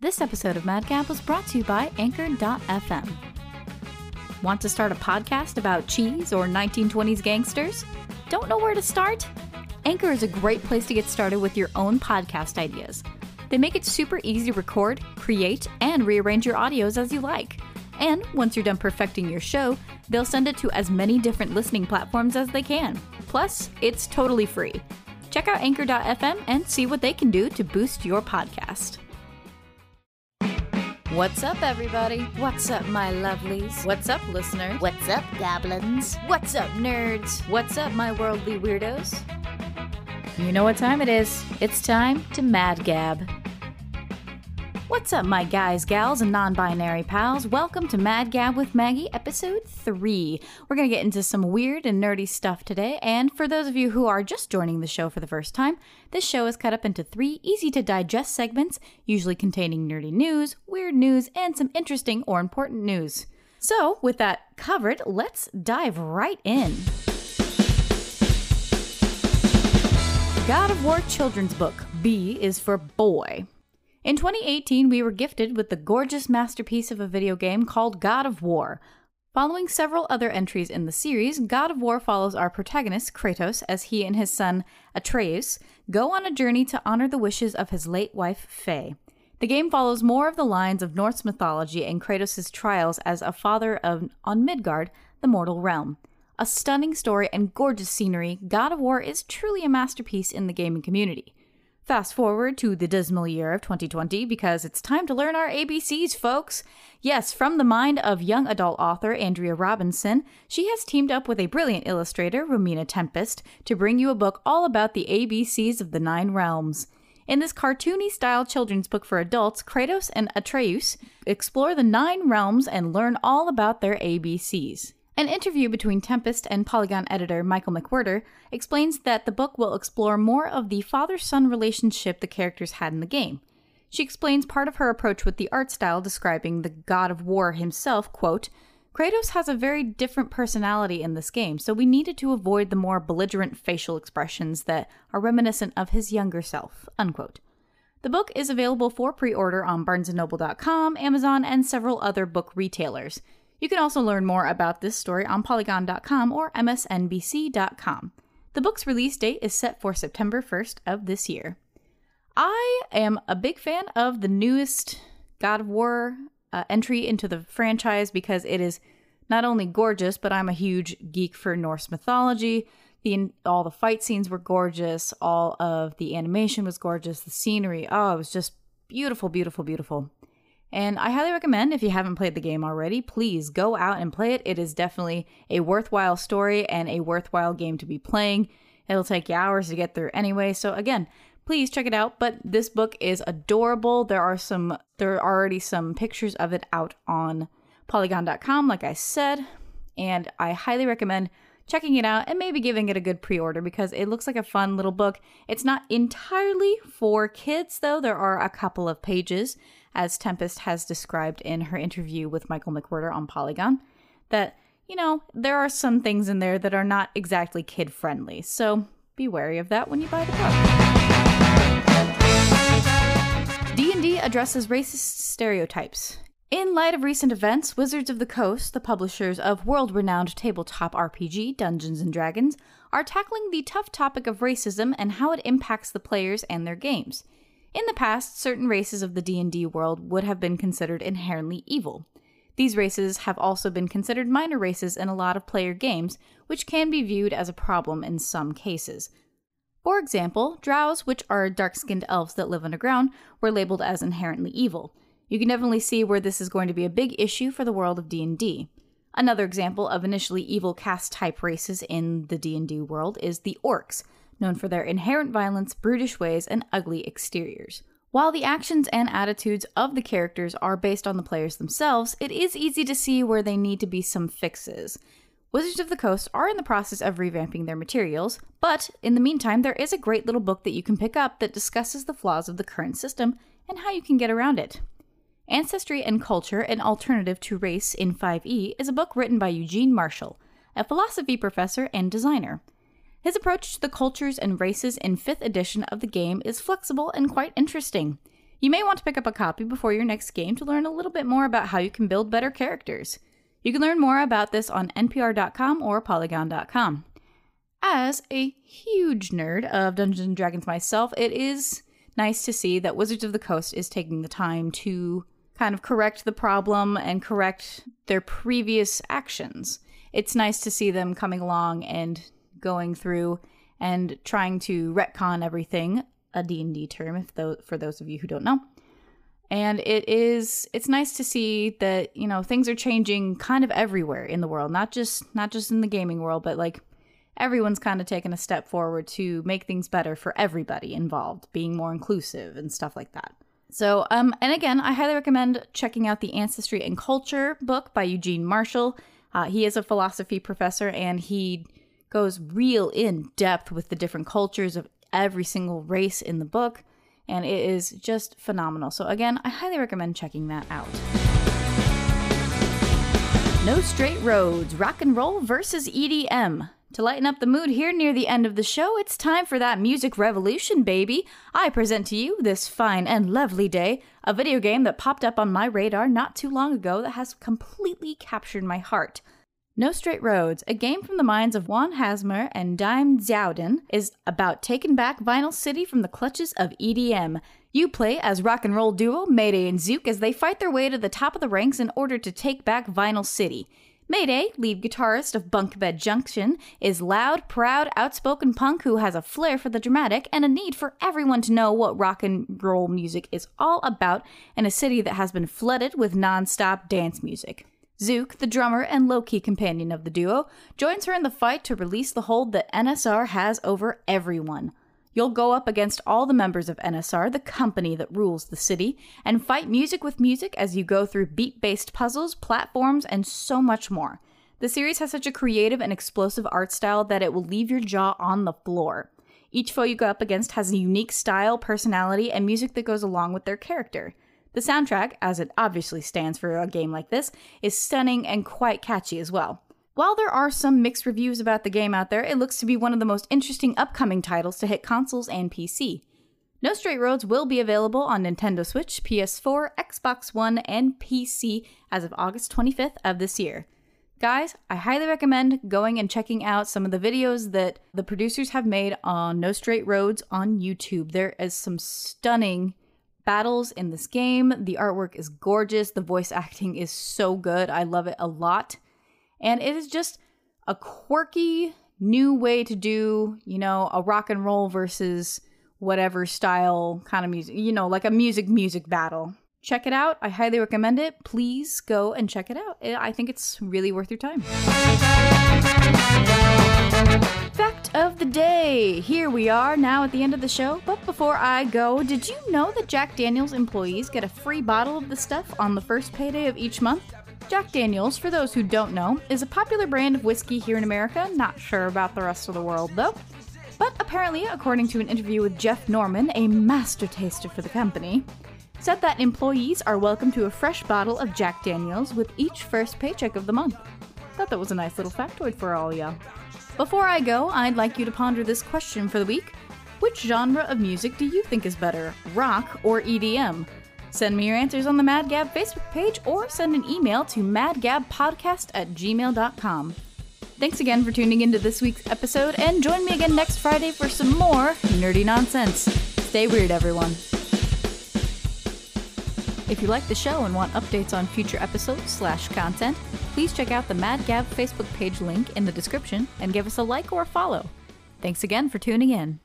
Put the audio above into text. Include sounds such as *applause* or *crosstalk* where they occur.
This episode of Mad Gab was brought to you by Anchor.fm. Want to start a podcast about cheese or 1920s gangsters? Don't know where to start? Anchor is a great place to get started with your own podcast ideas. They make it super easy to record, create, and rearrange your audios as you like. And once you're done perfecting your show, they'll send it to as many different listening platforms as they can. Plus, it's totally free. Check out Anchor.fm and see what they can do to boost your podcast. What's up, everybody? What's up, my lovelies? What's up, listeners? What's up, goblins? What's up, nerds? What's up, my worldly weirdos? You know what time it is. It's time to Mad Gab. What's up, my guys, gals, and non binary pals? Welcome to Mad Gab with Maggie, episode 3. We're going to get into some weird and nerdy stuff today, and for those of you who are just joining the show for the first time, this show is cut up into three easy to digest segments, usually containing nerdy news, weird news, and some interesting or important news. So, with that covered, let's dive right in. God of War Children's Book B is for Boy. In 2018, we were gifted with the gorgeous masterpiece of a video game called God of War. Following several other entries in the series, God of War follows our protagonist, Kratos, as he and his son, Atreus, go on a journey to honor the wishes of his late wife, Faye. The game follows more of the lines of Norse mythology and Kratos' trials as a father of, on Midgard, the mortal realm. A stunning story and gorgeous scenery, God of War is truly a masterpiece in the gaming community. Fast forward to the dismal year of 2020 because it's time to learn our ABCs, folks. Yes, from the mind of young adult author Andrea Robinson, she has teamed up with a brilliant illustrator, Romina Tempest, to bring you a book all about the ABCs of the Nine Realms. In this cartoony style children's book for adults, Kratos and Atreus explore the Nine Realms and learn all about their ABCs. An interview between Tempest and Polygon editor Michael McWhertor explains that the book will explore more of the father son relationship the characters had in the game. She explains part of her approach with the art style, describing the god of war himself, quote, Kratos has a very different personality in this game, so we needed to avoid the more belligerent facial expressions that are reminiscent of his younger self, unquote. The book is available for pre-order on barnesandnoble.com, Amazon, and several other book retailers. You can also learn more about this story on Polygon.com or MSNBC.com. The book's release date is set for September 1st of this year. I am a big fan of the newest God of War uh, entry into the franchise because it is not only gorgeous, but I'm a huge geek for Norse mythology. The all the fight scenes were gorgeous, all of the animation was gorgeous, the scenery, oh, it was just beautiful, beautiful, beautiful. And I highly recommend if you haven't played the game already, please go out and play it. It is definitely a worthwhile story and a worthwhile game to be playing. It'll take you hours to get through anyway. So again, please check it out. But this book is adorable. There are some there are already some pictures of it out on polygon.com like I said, and I highly recommend checking it out and maybe giving it a good pre-order because it looks like a fun little book. It's not entirely for kids though. There are a couple of pages as Tempest has described in her interview with Michael McWhertor on Polygon, that, you know, there are some things in there that are not exactly kid friendly. So be wary of that when you buy the book. D&D addresses racist stereotypes. In light of recent events, Wizards of the Coast, the publishers of world-renowned tabletop RPG Dungeons and Dragons, are tackling the tough topic of racism and how it impacts the players and their games. In the past, certain races of the D&D world would have been considered inherently evil. These races have also been considered minor races in a lot of player games, which can be viewed as a problem in some cases. For example, drows, which are dark-skinned elves that live underground, were labeled as inherently evil. You can definitely see where this is going to be a big issue for the world of D&D. Another example of initially evil caste type races in the D&D world is the orcs, known for their inherent violence, brutish ways, and ugly exteriors. While the actions and attitudes of the characters are based on the players themselves, it is easy to see where they need to be some fixes. Wizards of the Coast are in the process of revamping their materials, but in the meantime, there is a great little book that you can pick up that discusses the flaws of the current system and how you can get around it. Ancestry and Culture An Alternative to Race in 5e is a book written by Eugene Marshall, a philosophy professor and designer. His approach to the cultures and races in 5th edition of the game is flexible and quite interesting. You may want to pick up a copy before your next game to learn a little bit more about how you can build better characters. You can learn more about this on npr.com or polygon.com. As a huge nerd of Dungeons and Dragons myself, it is nice to see that Wizards of the Coast is taking the time to kind of correct the problem and correct their previous actions. It's nice to see them coming along and going through and trying to retcon everything, a D&D term if though, for those of you who don't know. And it is it's nice to see that, you know, things are changing kind of everywhere in the world, not just not just in the gaming world, but like everyone's kind of taken a step forward to make things better for everybody involved, being more inclusive and stuff like that. So, um, and again, I highly recommend checking out the Ancestry and Culture book by Eugene Marshall. Uh, he is a philosophy professor and he goes real in depth with the different cultures of every single race in the book, and it is just phenomenal. So, again, I highly recommend checking that out. No Straight Roads Rock and Roll versus EDM. To lighten up the mood here near the end of the show, it's time for that music revolution, baby. I present to you this fine and lovely day a video game that popped up on my radar not too long ago that has completely captured my heart. No Straight Roads, a game from the minds of Wan Hazmer and Daim Dziauddin, is about taking back Vinyl City from the clutches of EDM. You play as rock and roll duo Mayday and Zuke as they fight their way to the top of the ranks in order to take back Vinyl City. Mayday, lead guitarist of Bunkbed Junction, is loud, proud, outspoken punk who has a flair for the dramatic and a need for everyone to know what rock and roll music is all about in a city that has been flooded with non-stop dance music. Zuke, the drummer and low key companion of the duo, joins her in the fight to release the hold that NSR has over everyone. You'll go up against all the members of NSR, the company that rules the city, and fight music with music as you go through beat based puzzles, platforms, and so much more. The series has such a creative and explosive art style that it will leave your jaw on the floor. Each foe you go up against has a unique style, personality, and music that goes along with their character. The soundtrack, as it obviously stands for a game like this, is stunning and quite catchy as well. While there are some mixed reviews about the game out there, it looks to be one of the most interesting upcoming titles to hit consoles and PC. No Straight Roads will be available on Nintendo Switch, PS4, Xbox One, and PC as of August 25th of this year. Guys, I highly recommend going and checking out some of the videos that the producers have made on No Straight Roads on YouTube. There is some stunning battles in this game. The artwork is gorgeous. The voice *laughs* acting is so good. I love it a lot. And it is just a quirky new way to do, you know, a rock and roll versus whatever style kind of music, you know, like a music music battle. Check it out. I highly recommend it. Please go and check it out. I think it's really worth your time. Fact of the day. Here we are now at the end of the show. But before I go, did you know that Jack Daniels employees get a free bottle of the stuff on the first payday of each month? Jack Daniels, for those who don't know, is a popular brand of whiskey here in America. Not sure about the rest of the world though. But apparently, according to an interview with Jeff Norman, a master taster for the company, said that employees are welcome to a fresh bottle of Jack Daniels with each first paycheck of the month. Thought that was a nice little factoid for all ya. Before I go, I'd like you to ponder this question for the week. Which genre of music do you think is better, rock or EDM? Send me your answers on the Mad Gab Facebook page or send an email to madgabpodcast at gmail.com. Thanks again for tuning into this week's episode, and join me again next Friday for some more nerdy nonsense. Stay weird, everyone. If you like the show and want updates on future episodes slash content, please check out the Mad Gab Facebook page link in the description and give us a like or a follow. Thanks again for tuning in.